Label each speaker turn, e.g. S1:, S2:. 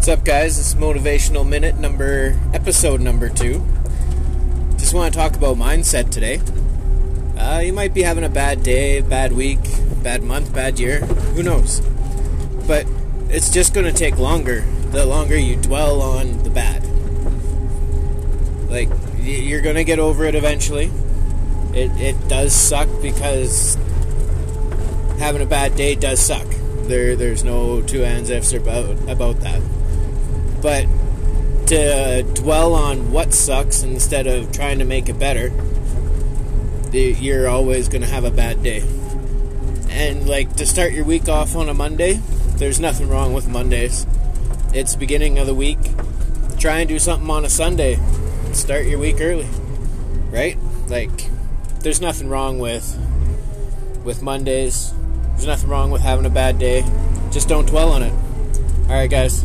S1: What's up, guys? This is Motivational Minute number, episode number two. Just want to talk about mindset today. Uh, you might be having a bad day, bad week, bad month, bad year. Who knows? But it's just going to take longer the longer you dwell on the bad. Like, you're going to get over it eventually. It, it does suck because having a bad day does suck. There, there's no two ands ifs about about that. But to dwell on what sucks instead of trying to make it better, you're always going to have a bad day. And like to start your week off on a Monday, there's nothing wrong with Mondays. It's beginning of the week. Try and do something on a Sunday. Start your week early. Right? Like there's nothing wrong with with Mondays. There's nothing wrong with having a bad day. Just don't dwell on it. All right, guys.